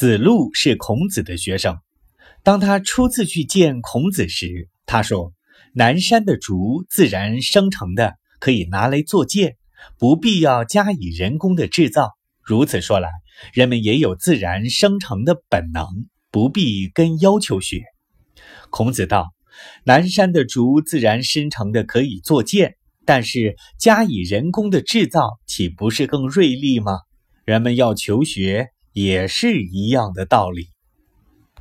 子路是孔子的学生。当他初次去见孔子时，他说：“南山的竹自然生成的，可以拿来做剑，不必要加以人工的制造。如此说来，人们也有自然生成的本能，不必跟要求学。”孔子道：“南山的竹自然生成的可以做剑，但是加以人工的制造，岂不是更锐利吗？人们要求学。”也是一样的道理。